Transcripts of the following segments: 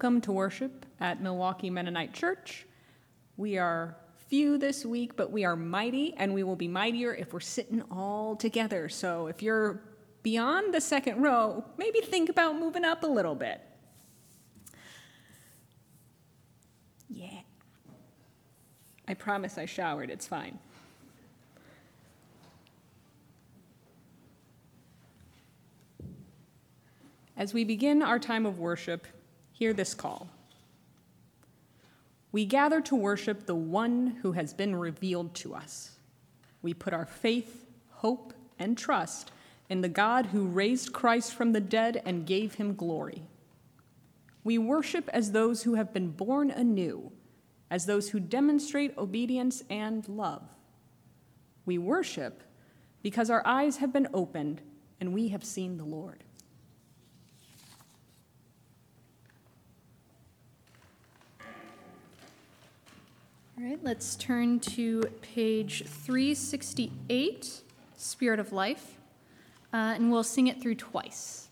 Welcome to worship at Milwaukee Mennonite Church. We are few this week, but we are mighty, and we will be mightier if we're sitting all together. So if you're beyond the second row, maybe think about moving up a little bit. Yeah. I promise I showered, it's fine. As we begin our time of worship, hear this call. We gather to worship the one who has been revealed to us. We put our faith, hope, and trust in the God who raised Christ from the dead and gave him glory. We worship as those who have been born anew, as those who demonstrate obedience and love. We worship because our eyes have been opened and we have seen the Lord. All right, let's turn to page 368, Spirit of Life, uh, and we'll sing it through twice.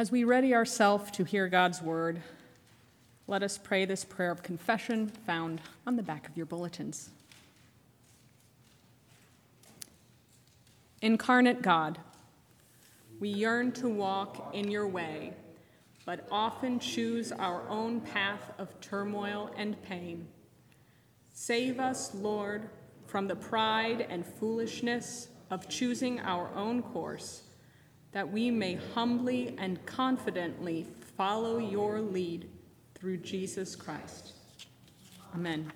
As we ready ourselves to hear God's word, let us pray this prayer of confession found on the back of your bulletins. Incarnate God, we yearn to walk in your way, but often choose our own path of turmoil and pain. Save us, Lord, from the pride and foolishness of choosing our own course, that we may humbly and confidently follow your lead through Jesus Christ. Amen.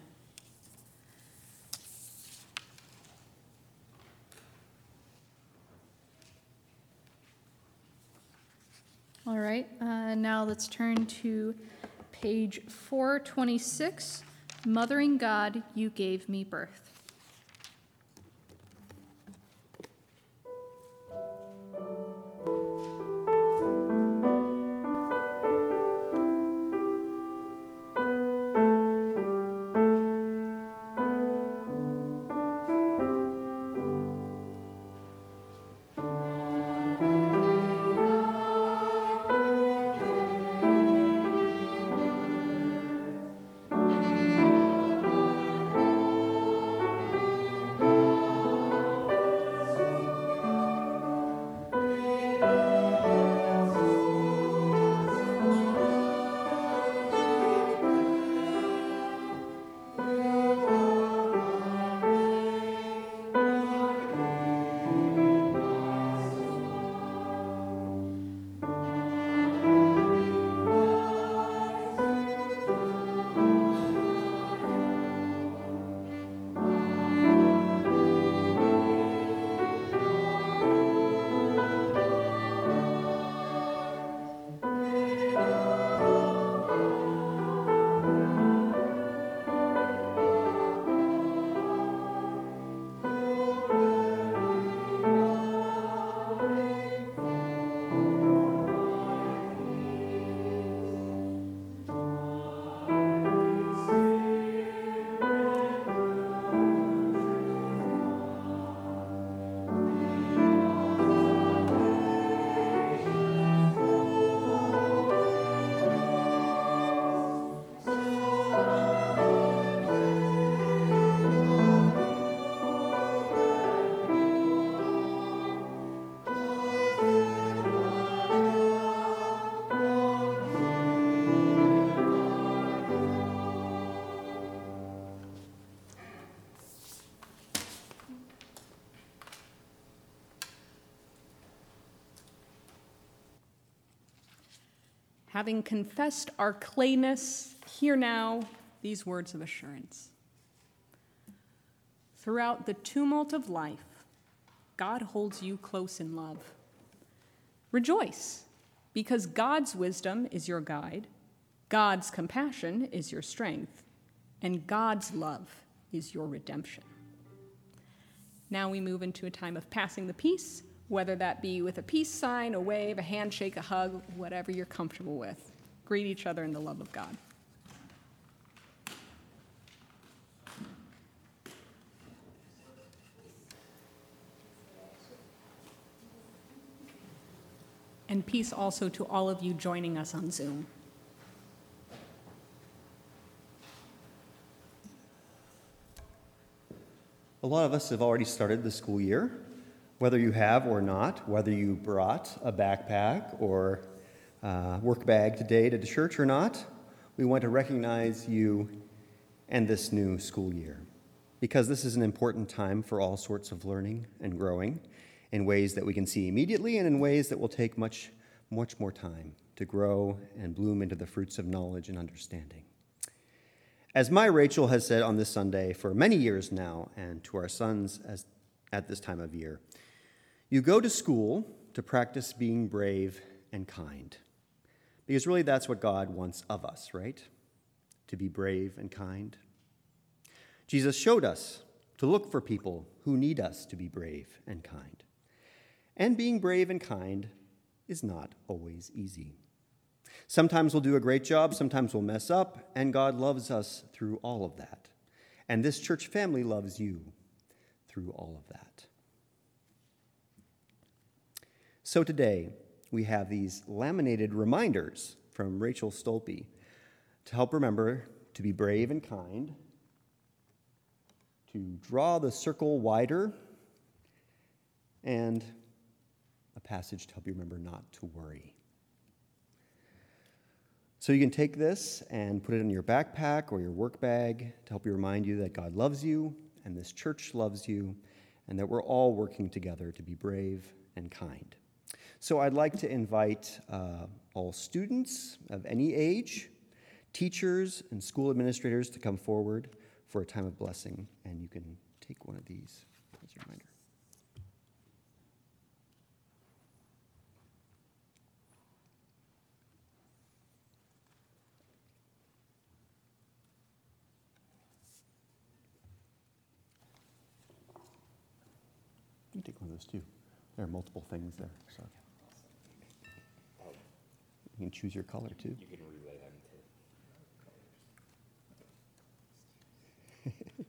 All right, uh, now let's turn to page 426 Mothering God, You Gave Me Birth. Having confessed our clayness, hear now these words of assurance. Throughout the tumult of life, God holds you close in love. Rejoice, because God's wisdom is your guide, God's compassion is your strength, and God's love is your redemption. Now we move into a time of passing the peace whether that be with a peace sign, a wave, a handshake, a hug, whatever you're comfortable with. Greet each other in the love of God. And peace also to all of you joining us on Zoom. A lot of us have already started the school year whether you have or not, whether you brought a backpack or work bag today to the church or not, we want to recognize you and this new school year because this is an important time for all sorts of learning and growing in ways that we can see immediately and in ways that will take much, much more time to grow and bloom into the fruits of knowledge and understanding. As my Rachel has said on this Sunday for many years now, and to our sons as, at this time of year, you go to school to practice being brave and kind. Because really, that's what God wants of us, right? To be brave and kind. Jesus showed us to look for people who need us to be brave and kind. And being brave and kind is not always easy. Sometimes we'll do a great job, sometimes we'll mess up, and God loves us through all of that. And this church family loves you through all of that. So today, we have these laminated reminders from Rachel Stolpe to help remember to be brave and kind, to draw the circle wider, and a passage to help you remember not to worry. So you can take this and put it in your backpack or your work bag to help you remind you that God loves you and this church loves you and that we're all working together to be brave and kind. So I'd like to invite uh, all students of any age, teachers, and school administrators to come forward for a time of blessing. And you can take one of these as a reminder. Take one of those too. There are multiple things there. So. You can choose your color too. You can relay them too.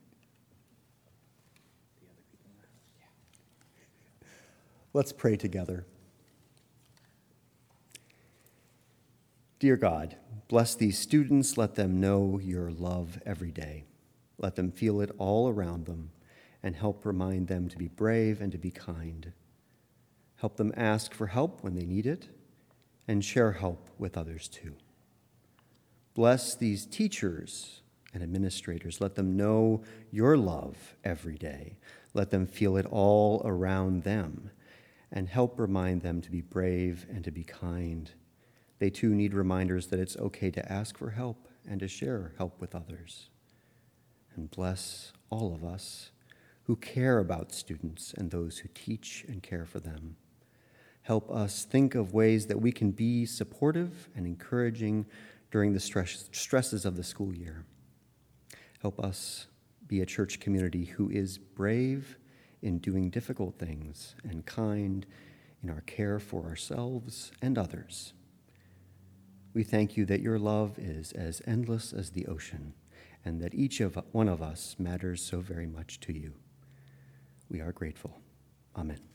Let's pray together. Dear God, bless these students. Let them know your love every day. Let them feel it all around them and help remind them to be brave and to be kind. Help them ask for help when they need it and share help with others too. Bless these teachers and administrators. Let them know your love every day. Let them feel it all around them and help remind them to be brave and to be kind. They too need reminders that it's okay to ask for help and to share help with others. And bless all of us who care about students and those who teach and care for them. Help us think of ways that we can be supportive and encouraging during the stress, stresses of the school year. Help us be a church community who is brave in doing difficult things and kind in our care for ourselves and others. We thank you that your love is as endless as the ocean and that each of one of us matters so very much to you. We are grateful. Amen.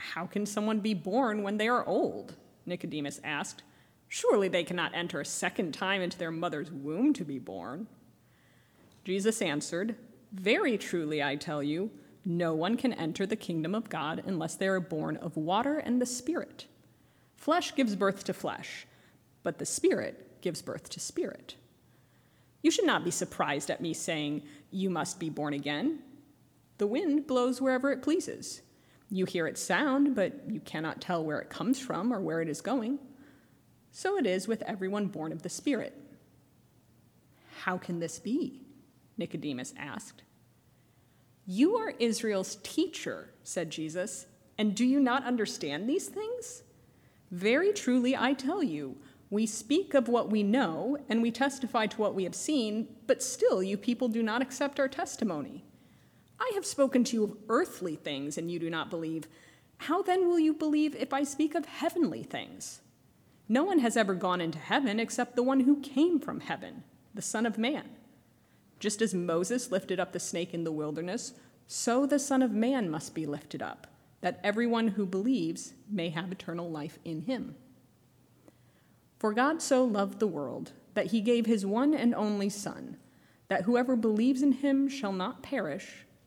How can someone be born when they are old? Nicodemus asked. Surely they cannot enter a second time into their mother's womb to be born. Jesus answered, Very truly I tell you, no one can enter the kingdom of God unless they are born of water and the Spirit. Flesh gives birth to flesh, but the Spirit gives birth to spirit. You should not be surprised at me saying, You must be born again. The wind blows wherever it pleases. You hear its sound, but you cannot tell where it comes from or where it is going. So it is with everyone born of the Spirit. How can this be? Nicodemus asked. You are Israel's teacher, said Jesus, and do you not understand these things? Very truly, I tell you, we speak of what we know and we testify to what we have seen, but still you people do not accept our testimony. I have spoken to you of earthly things, and you do not believe. How then will you believe if I speak of heavenly things? No one has ever gone into heaven except the one who came from heaven, the Son of Man. Just as Moses lifted up the snake in the wilderness, so the Son of Man must be lifted up, that everyone who believes may have eternal life in him. For God so loved the world that he gave his one and only Son, that whoever believes in him shall not perish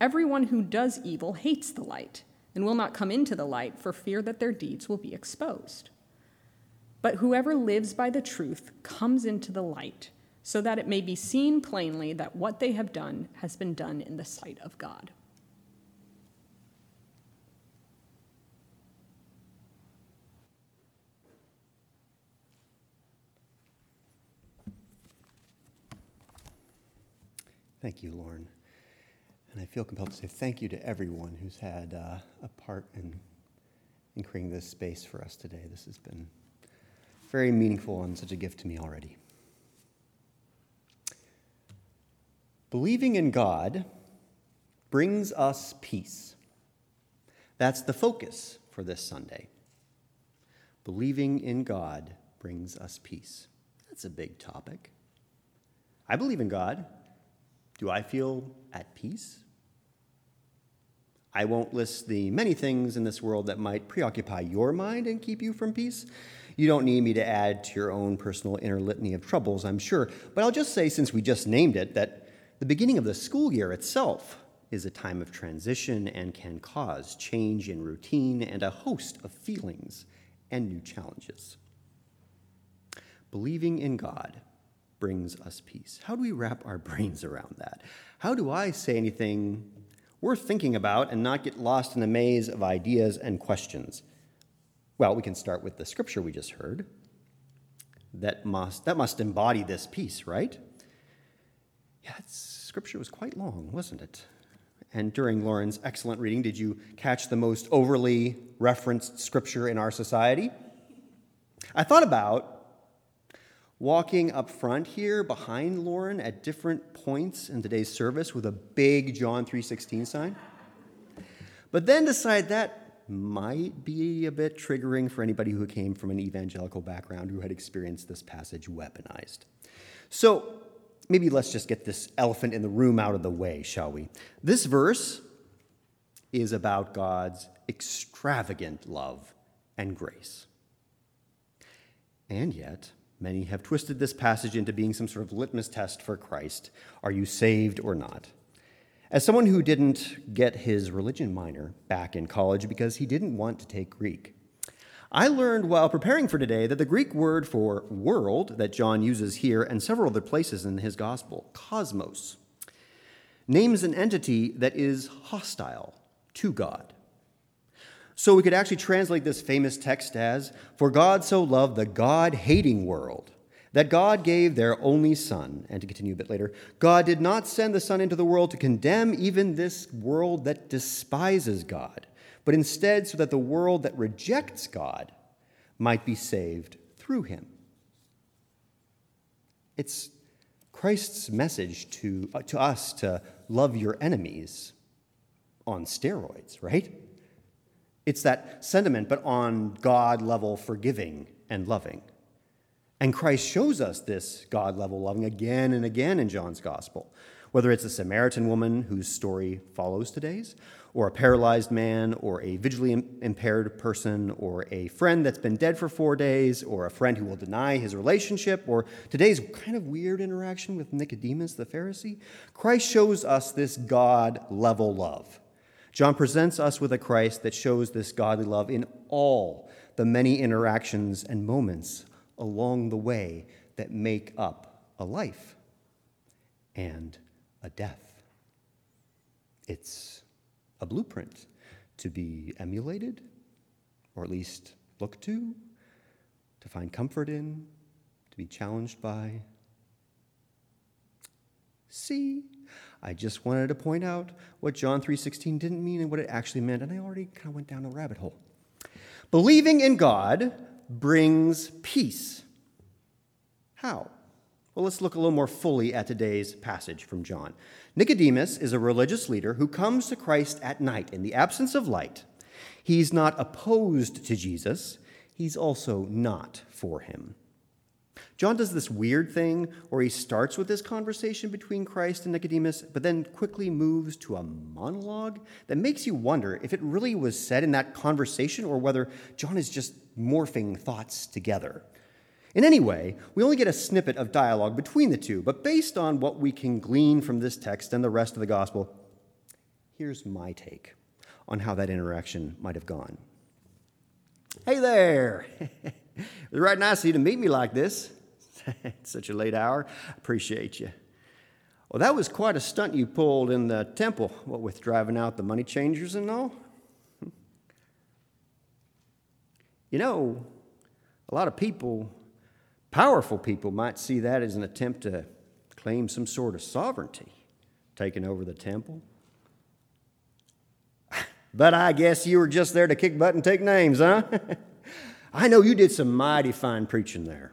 Everyone who does evil hates the light and will not come into the light for fear that their deeds will be exposed. But whoever lives by the truth comes into the light, so that it may be seen plainly that what they have done has been done in the sight of God. Thank you, Lauren. And I feel compelled to say thank you to everyone who's had uh, a part in, in creating this space for us today. This has been very meaningful and such a gift to me already. Believing in God brings us peace. That's the focus for this Sunday. Believing in God brings us peace. That's a big topic. I believe in God. Do I feel at peace? I won't list the many things in this world that might preoccupy your mind and keep you from peace. You don't need me to add to your own personal inner litany of troubles, I'm sure. But I'll just say, since we just named it, that the beginning of the school year itself is a time of transition and can cause change in routine and a host of feelings and new challenges. Believing in God brings us peace. How do we wrap our brains around that? How do I say anything worth thinking about and not get lost in a maze of ideas and questions? Well, we can start with the scripture we just heard. That must, that must embody this peace, right? Yeah, that scripture was quite long, wasn't it? And during Lauren's excellent reading, did you catch the most overly referenced scripture in our society? I thought about walking up front here behind Lauren at different points in today's service with a big John 3:16 sign. But then decide that might be a bit triggering for anybody who came from an evangelical background who had experienced this passage weaponized. So, maybe let's just get this elephant in the room out of the way, shall we? This verse is about God's extravagant love and grace. And yet, Many have twisted this passage into being some sort of litmus test for Christ. Are you saved or not? As someone who didn't get his religion minor back in college because he didn't want to take Greek, I learned while preparing for today that the Greek word for world that John uses here and several other places in his gospel, cosmos, names an entity that is hostile to God. So we could actually translate this famous text as For God so loved the God hating world that God gave their only Son. And to continue a bit later, God did not send the Son into the world to condemn even this world that despises God, but instead so that the world that rejects God might be saved through him. It's Christ's message to, uh, to us to love your enemies on steroids, right? It's that sentiment, but on God level forgiving and loving. And Christ shows us this God level loving again and again in John's gospel, whether it's a Samaritan woman whose story follows today's, or a paralyzed man, or a visually impaired person, or a friend that's been dead for four days, or a friend who will deny his relationship, or today's kind of weird interaction with Nicodemus the Pharisee. Christ shows us this God level love John presents us with a Christ that shows this godly love in all the many interactions and moments along the way that make up a life and a death. It's a blueprint to be emulated, or at least looked to, to find comfort in, to be challenged by. See I just wanted to point out what John 3:16 didn't mean and what it actually meant, and I already kind of went down a rabbit hole. Believing in God brings peace. How? Well, let's look a little more fully at today's passage from John. Nicodemus is a religious leader who comes to Christ at night in the absence of light. He's not opposed to Jesus, he's also not for him. John does this weird thing where he starts with this conversation between Christ and Nicodemus, but then quickly moves to a monologue that makes you wonder if it really was said in that conversation or whether John is just morphing thoughts together. In any way, we only get a snippet of dialogue between the two, but based on what we can glean from this text and the rest of the gospel, here's my take on how that interaction might have gone. Hey there! it was right nice of you to meet me like this. it's such a late hour. Appreciate you. Well, that was quite a stunt you pulled in the temple, what with driving out the money changers and all. You know, a lot of people, powerful people, might see that as an attempt to claim some sort of sovereignty, taking over the temple. But I guess you were just there to kick butt and take names, huh? I know you did some mighty fine preaching there.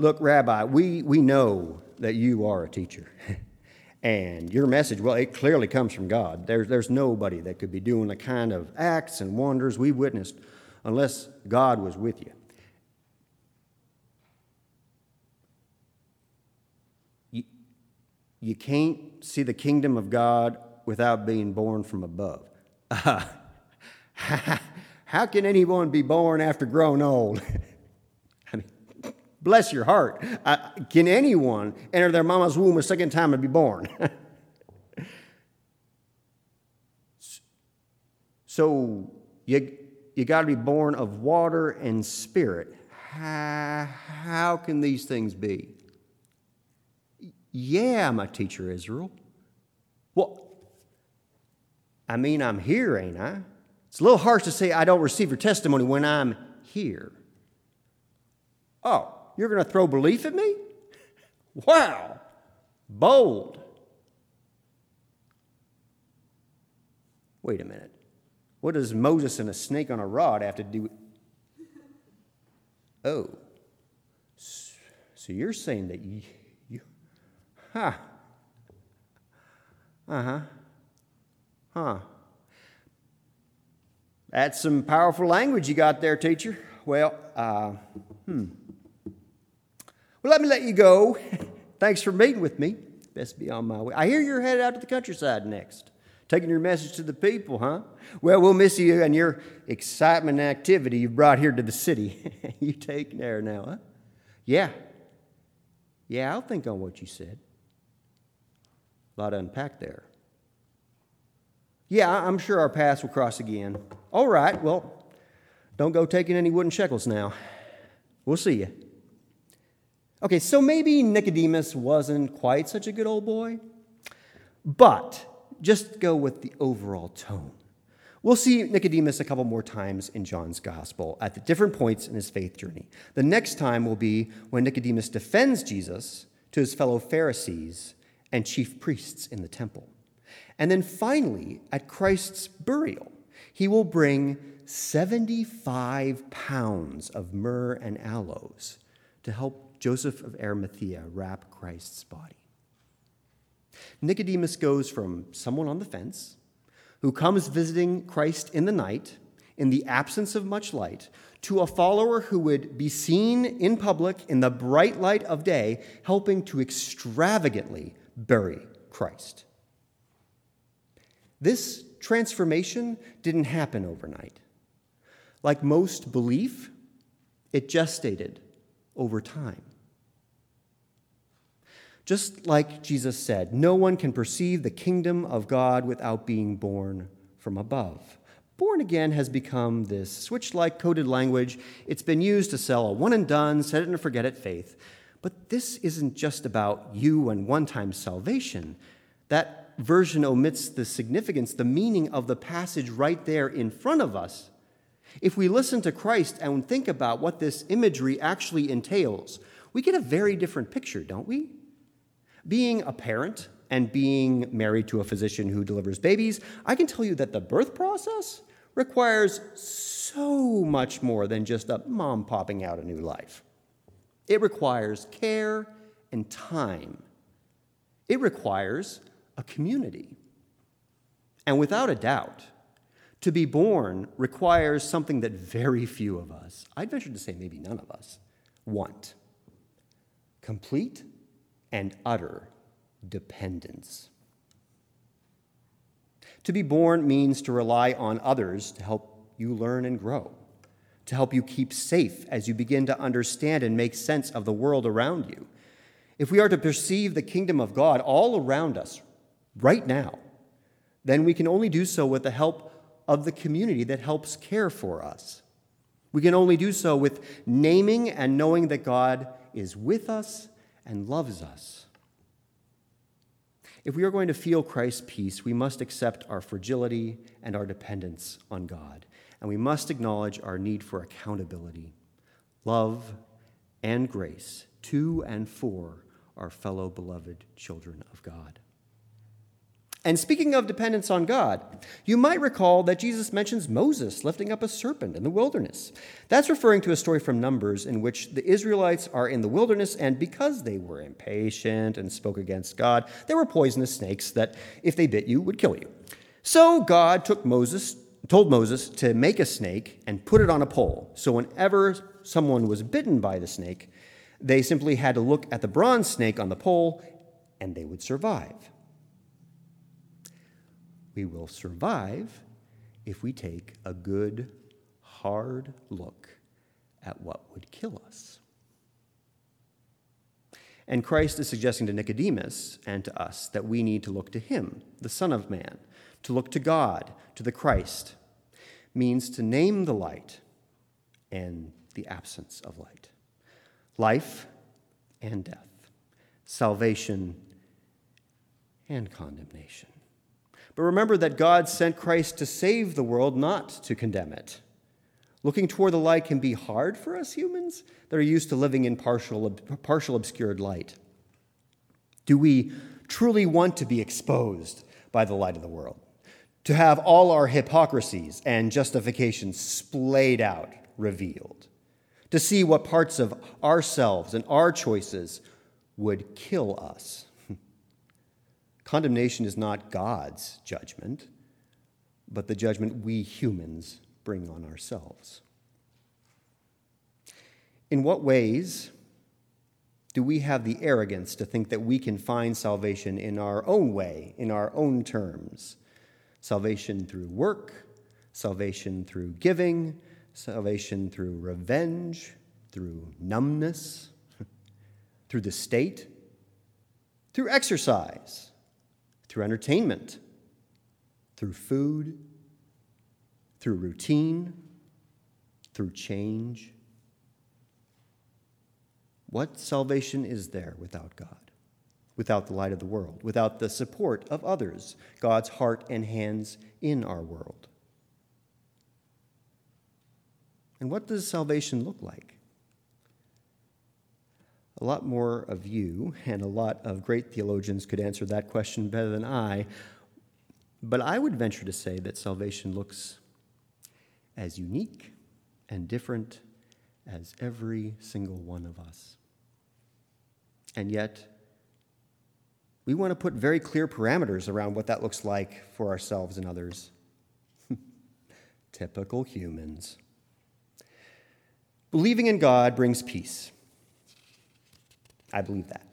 Look, Rabbi, we, we know that you are a teacher. and your message, well, it clearly comes from God. There's, there's nobody that could be doing the kind of acts and wonders we've witnessed unless God was with you. You, you can't see the kingdom of God without being born from above. Uh, how can anyone be born after grown old? Bless your heart. Uh, can anyone enter their mama's womb a second time and be born? so you, you got to be born of water and spirit. How, how can these things be? Yeah, my teacher Israel. Well, I mean, I'm here, ain't I? It's a little harsh to say I don't receive your testimony when I'm here. Oh, you're going to throw belief at me? Wow, bold. Wait a minute. What does Moses and a snake on a rod have to do? Oh, so you're saying that you, you huh? Uh huh. Huh. That's some powerful language you got there, teacher. Well, uh, hmm. Well, let me let you go. Thanks for meeting with me. Best be on my way. I hear you're headed out to the countryside next, taking your message to the people, huh? Well, we'll miss you and your excitement and activity you've brought here to the city. you take care now, huh? Yeah. Yeah, I'll think on what you said. A lot to unpack there. Yeah, I'm sure our paths will cross again. All right, well, don't go taking any wooden shekels now. We'll see you. Okay, so maybe Nicodemus wasn't quite such a good old boy, but just go with the overall tone. We'll see Nicodemus a couple more times in John's gospel at the different points in his faith journey. The next time will be when Nicodemus defends Jesus to his fellow Pharisees and chief priests in the temple. And then finally, at Christ's burial, he will bring 75 pounds of myrrh and aloes to help Joseph of Arimathea wrap Christ's body. Nicodemus goes from someone on the fence who comes visiting Christ in the night in the absence of much light to a follower who would be seen in public in the bright light of day, helping to extravagantly bury Christ. This transformation didn't happen overnight. Like most belief, it gestated over time. Just like Jesus said, no one can perceive the kingdom of God without being born from above. Born again has become this switch like coded language. It's been used to sell a one and done, set it and forget it faith. But this isn't just about you and one time salvation. That version omits the significance, the meaning of the passage right there in front of us. If we listen to Christ and think about what this imagery actually entails, we get a very different picture, don't we? Being a parent and being married to a physician who delivers babies, I can tell you that the birth process requires so much more than just a mom popping out a new life. It requires care and time. It requires a community. And without a doubt, to be born requires something that very few of us, I'd venture to say maybe none of us, want complete and utter dependence. To be born means to rely on others to help you learn and grow, to help you keep safe as you begin to understand and make sense of the world around you. If we are to perceive the kingdom of God all around us right now, then we can only do so with the help of the community that helps care for us. We can only do so with naming and knowing that God is with us and loves us. If we are going to feel Christ's peace, we must accept our fragility and our dependence on God, and we must acknowledge our need for accountability, love, and grace to and for our fellow beloved children of God. And speaking of dependence on God, you might recall that Jesus mentions Moses lifting up a serpent in the wilderness. That's referring to a story from Numbers in which the Israelites are in the wilderness, and because they were impatient and spoke against God, there were poisonous snakes that, if they bit you, would kill you. So God took Moses, told Moses to make a snake and put it on a pole. So whenever someone was bitten by the snake, they simply had to look at the bronze snake on the pole and they would survive. We will survive if we take a good, hard look at what would kill us. And Christ is suggesting to Nicodemus and to us that we need to look to him, the Son of Man, to look to God, to the Christ, means to name the light and the absence of light, life and death, salvation and condemnation. But remember that God sent Christ to save the world, not to condemn it. Looking toward the light can be hard for us humans that are used to living in partial, partial obscured light. Do we truly want to be exposed by the light of the world? To have all our hypocrisies and justifications splayed out, revealed? To see what parts of ourselves and our choices would kill us? Condemnation is not God's judgment, but the judgment we humans bring on ourselves. In what ways do we have the arrogance to think that we can find salvation in our own way, in our own terms? Salvation through work, salvation through giving, salvation through revenge, through numbness, through the state, through exercise through entertainment, through food, through routine, through change. What salvation is there without God, without the light of the world, without the support of others, God's heart and hands in our world? And what does salvation look like? A lot more of you and a lot of great theologians could answer that question better than I. But I would venture to say that salvation looks as unique and different as every single one of us. And yet, we want to put very clear parameters around what that looks like for ourselves and others. Typical humans. Believing in God brings peace. I believe that.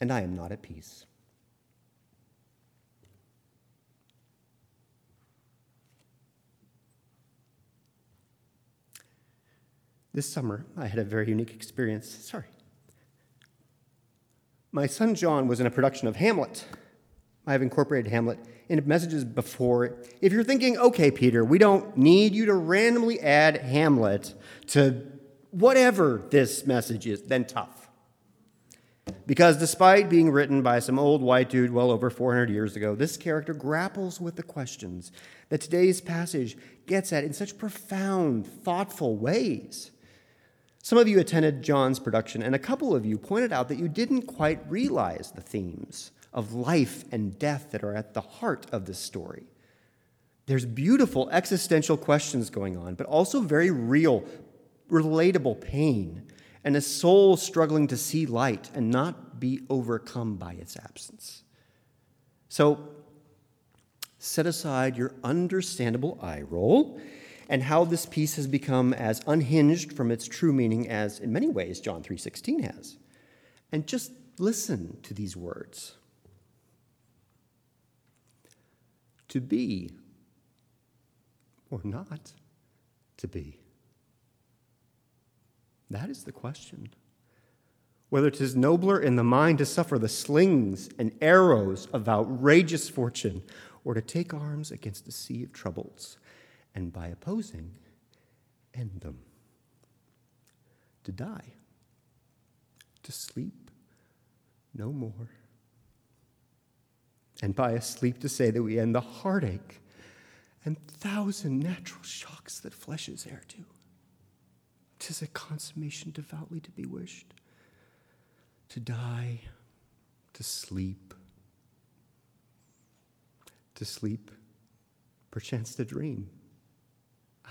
And I am not at peace. This summer, I had a very unique experience. Sorry. My son John was in a production of Hamlet. I have incorporated Hamlet into messages before. If you're thinking, okay, Peter, we don't need you to randomly add Hamlet to whatever this message is, then tough. Because despite being written by some old white dude well over 400 years ago, this character grapples with the questions that today's passage gets at in such profound, thoughtful ways. Some of you attended John's production, and a couple of you pointed out that you didn't quite realize the themes of life and death that are at the heart of this story. There's beautiful existential questions going on, but also very real, relatable pain and a soul struggling to see light and not be overcome by its absence. So, set aside your understandable eye roll and how this piece has become as unhinged from its true meaning as in many ways John 3:16 has. And just listen to these words. To be or not to be. That is the question. Whether 'tis nobler in the mind to suffer the slings and arrows of outrageous fortune, or to take arms against a sea of troubles, and by opposing, end them. To die, to sleep no more. And by a sleep to say that we end the heartache and thousand natural shocks that flesh is heir to. Tis a consummation devoutly to be wished. To die, to sleep, to sleep, perchance to dream.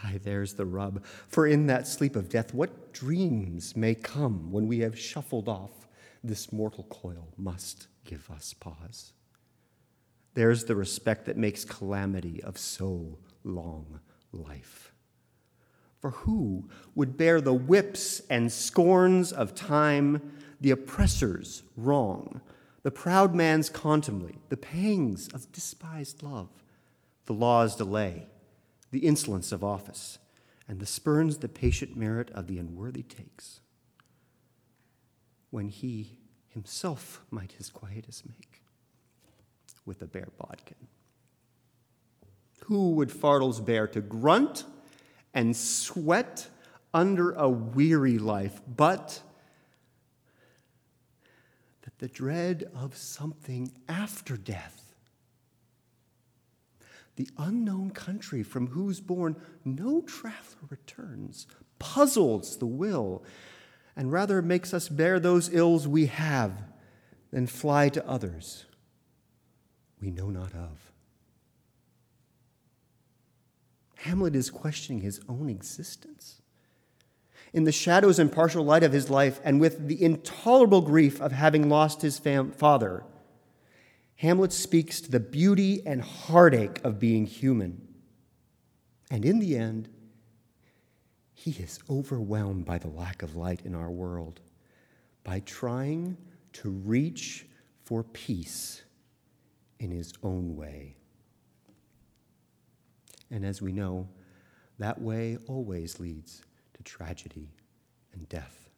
Ay, there's the rub. For in that sleep of death, what dreams may come when we have shuffled off this mortal coil must give us pause. There's the respect that makes calamity of so long life. For who would bear the whips and scorns of time, the oppressor's wrong, the proud man's contumely, the pangs of despised love, the law's delay, the insolence of office, and the spurns the patient merit of the unworthy takes, when he himself might his quietus make with a bare bodkin? Who would fardels bear to grunt and sweat under a weary life, but that the dread of something after death, the unknown country from whose bourne no traveler returns, puzzles the will, and rather makes us bear those ills we have than fly to others we know not of. Hamlet is questioning his own existence. In the shadows and partial light of his life, and with the intolerable grief of having lost his fam- father, Hamlet speaks to the beauty and heartache of being human. And in the end, he is overwhelmed by the lack of light in our world by trying to reach for peace in his own way. And as we know, that way always leads to tragedy and death.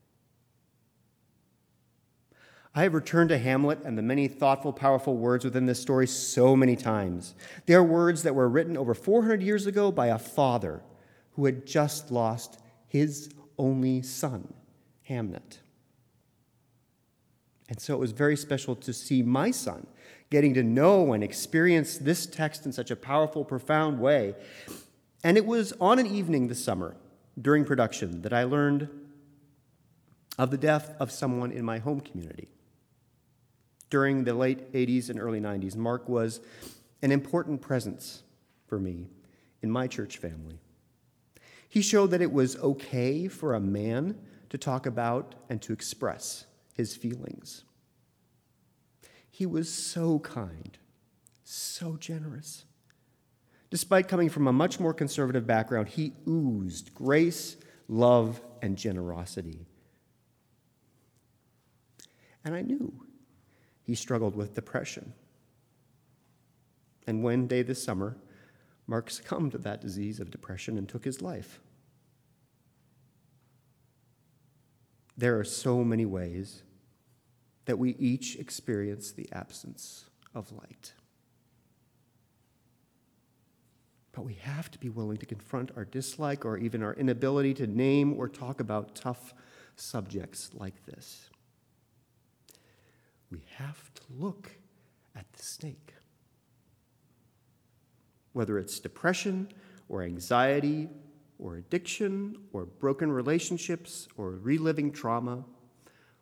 I have returned to Hamlet and the many thoughtful, powerful words within this story so many times. They are words that were written over 400 years ago by a father who had just lost his only son, Hamnet. And so it was very special to see my son getting to know and experience this text in such a powerful, profound way. And it was on an evening this summer during production that I learned of the death of someone in my home community. During the late 80s and early 90s, Mark was an important presence for me in my church family. He showed that it was okay for a man to talk about and to express his feelings. He was so kind, so generous. Despite coming from a much more conservative background, he oozed grace, love, and generosity. And I knew he struggled with depression. And one day this summer, Mark succumbed to that disease of depression and took his life. There are so many ways that we each experience the absence of light. But we have to be willing to confront our dislike or even our inability to name or talk about tough subjects like this. We have to look at the snake. Whether it's depression or anxiety or addiction or broken relationships or reliving trauma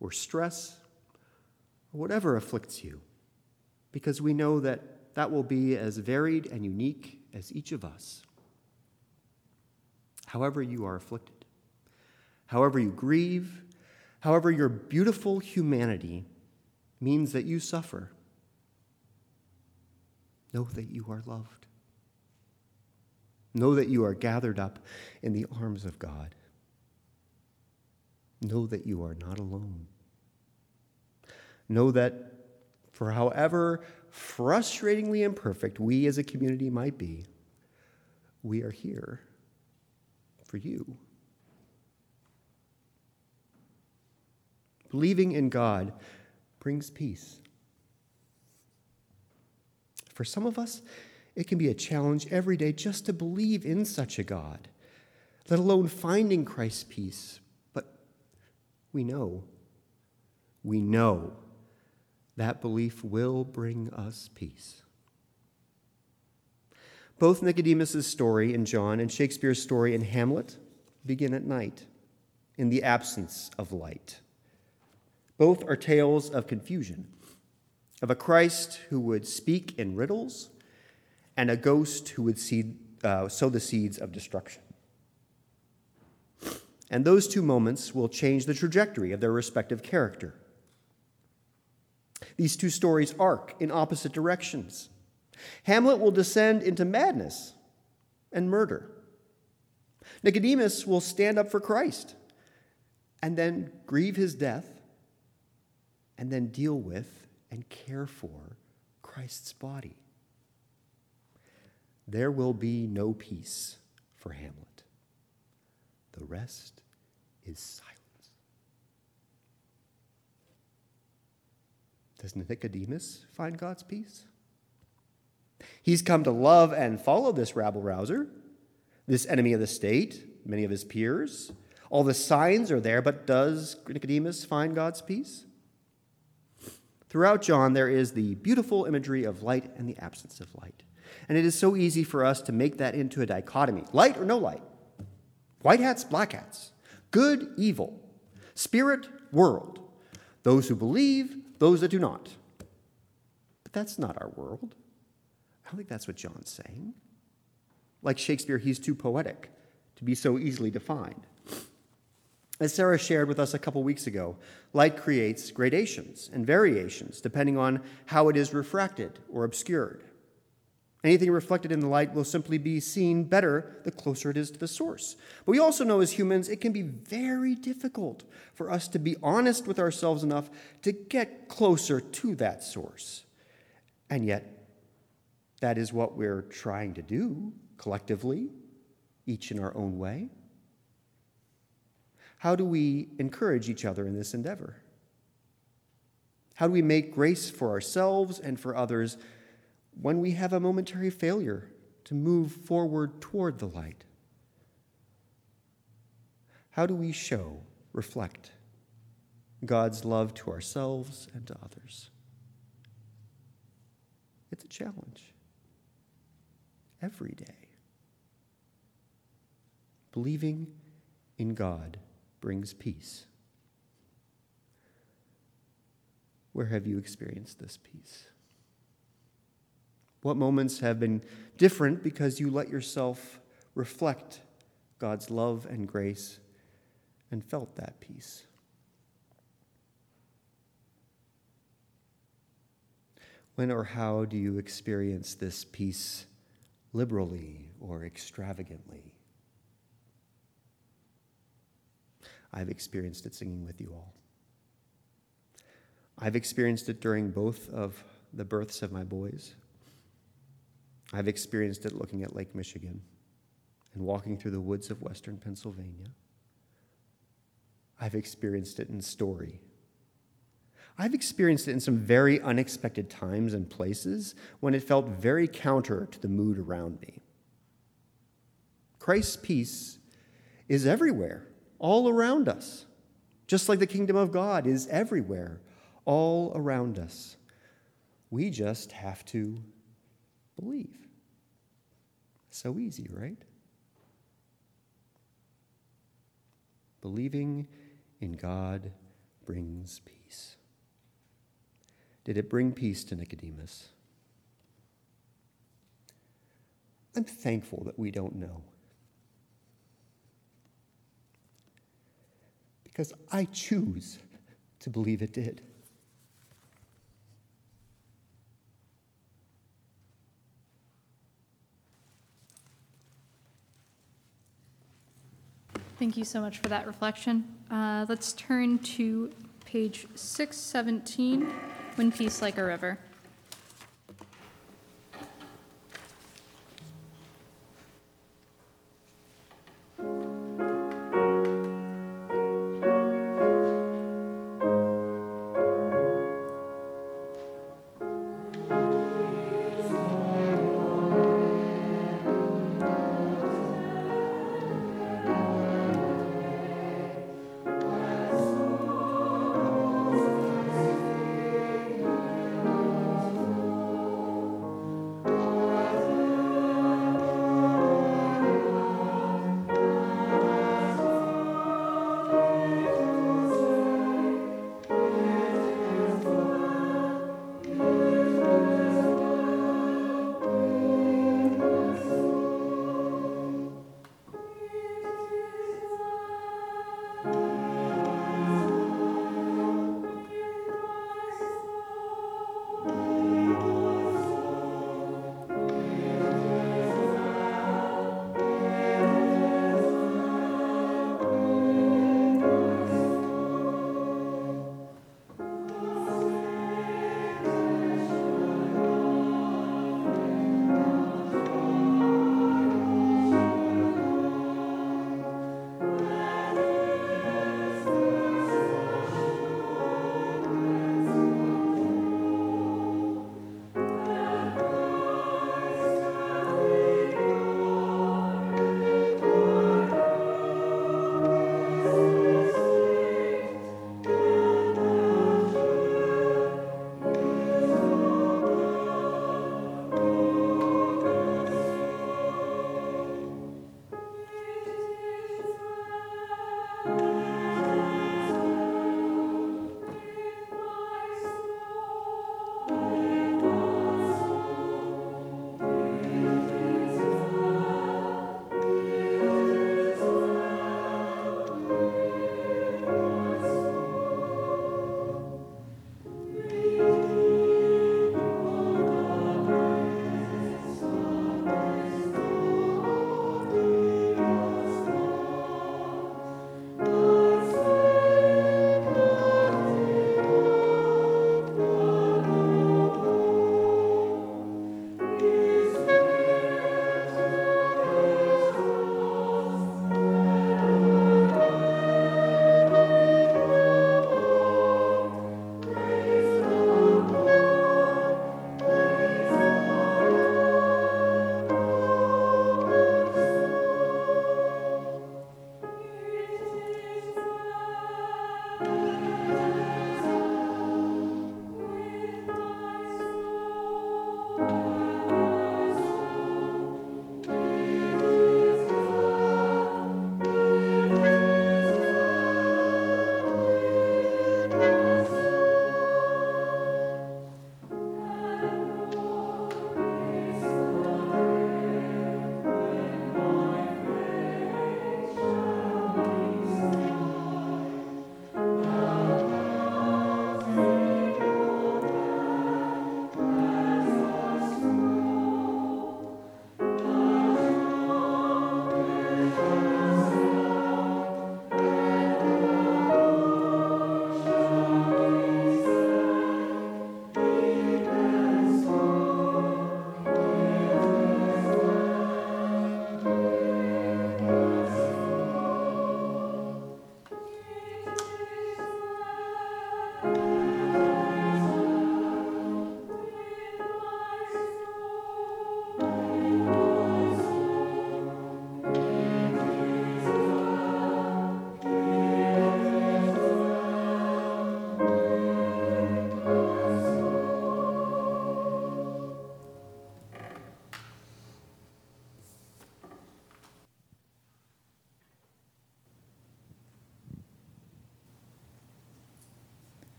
or stress whatever afflicts you, because we know that that will be as varied and unique as each of us. However, you are afflicted, however, you grieve, however, your beautiful humanity means that you suffer, know that you are loved. Know that you are gathered up in the arms of God. Know that you are not alone. Know that for however frustratingly imperfect we as a community might be, we are here for you. Believing in God brings peace. For some of us, it can be a challenge every day just to believe in such a God, let alone finding Christ's peace. But we know, we know that belief will bring us peace. Both Nicodemus' story in John and Shakespeare's story in Hamlet begin at night, in the absence of light. Both are tales of confusion, of a Christ who would speak in riddles and a ghost who would seed, uh, sow the seeds of destruction. And those two moments will change the trajectory of their respective character. These two stories arc in opposite directions. Hamlet will descend into madness and murder. Nicodemus will stand up for Christ and then grieve his death and then deal with and care for Christ's body. There will be no peace for Hamlet. The rest is silence. Does Nicodemus find God's peace? He's come to love and follow this rabble rouser, this enemy of the state, many of his peers. All the signs are there, but does Nicodemus find God's peace? Throughout John, there is the beautiful imagery of light and the absence of light. And it is so easy for us to make that into a dichotomy light or no light, white hats, black hats, good, evil, spirit, world, those who believe, those that do not. But that's not our world. I don't think that's what John's saying. Like Shakespeare, he's too poetic to be so easily defined. As Sarah shared with us a couple weeks ago, light creates gradations and variations depending on how it is refracted or obscured. Anything reflected in the light will simply be seen better the closer it is to the source. But we also know as humans, it can be very difficult for us to be honest with ourselves enough to get closer to that source. And yet, that is what we're trying to do collectively, each in our own way. How do we encourage each other in this endeavor? How do we make grace for ourselves and for others when we have a momentary failure to move forward toward the light? How do we show, reflect God's love to ourselves and to others? It's a challenge every day. Believing in God brings peace. Where have you experienced this peace? What moments have been different because you let yourself reflect God's love and grace and felt that peace? When or how do you experience this peace liberally or extravagantly? I've experienced it singing with you all. I've experienced it during both of the births of my boys. I've experienced it looking at Lake Michigan and walking through the woods of western Pennsylvania. I've experienced it in story. I've experienced it in some very unexpected times and places when it felt very counter to the mood around me. Christ's peace is everywhere all around us, just like the kingdom of God is everywhere, all around us. We just have to believe. So easy, right? Believing in God brings peace. Did it bring peace to Nicodemus? I'm thankful that we don't know. because I choose to believe it did. Thank you so much for that reflection. Uh, let's turn to page 617, When Peace Like a River.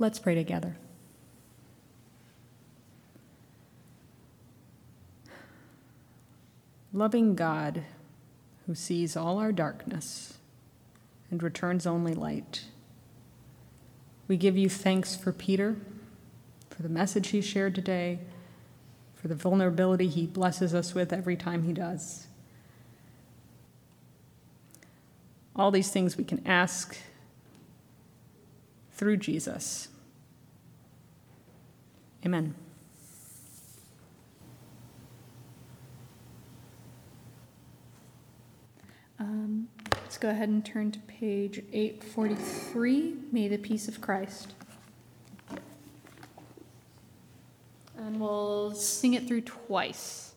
Let's pray together. Loving God, who sees all our darkness and returns only light, we give you thanks for Peter, for the message he shared today, for the vulnerability he blesses us with every time he does. All these things we can ask through Jesus. Amen. Um, let's go ahead and turn to page 843. May the peace of Christ. And we'll sing it through twice.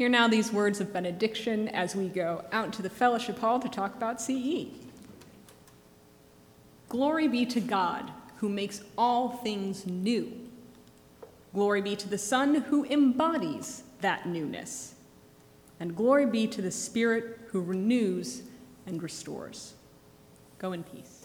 Hear now these words of benediction as we go out to the fellowship hall to talk about CE. Glory be to God, who makes all things new. Glory be to the Son, who embodies that newness. And glory be to the Spirit, who renews and restores. Go in peace.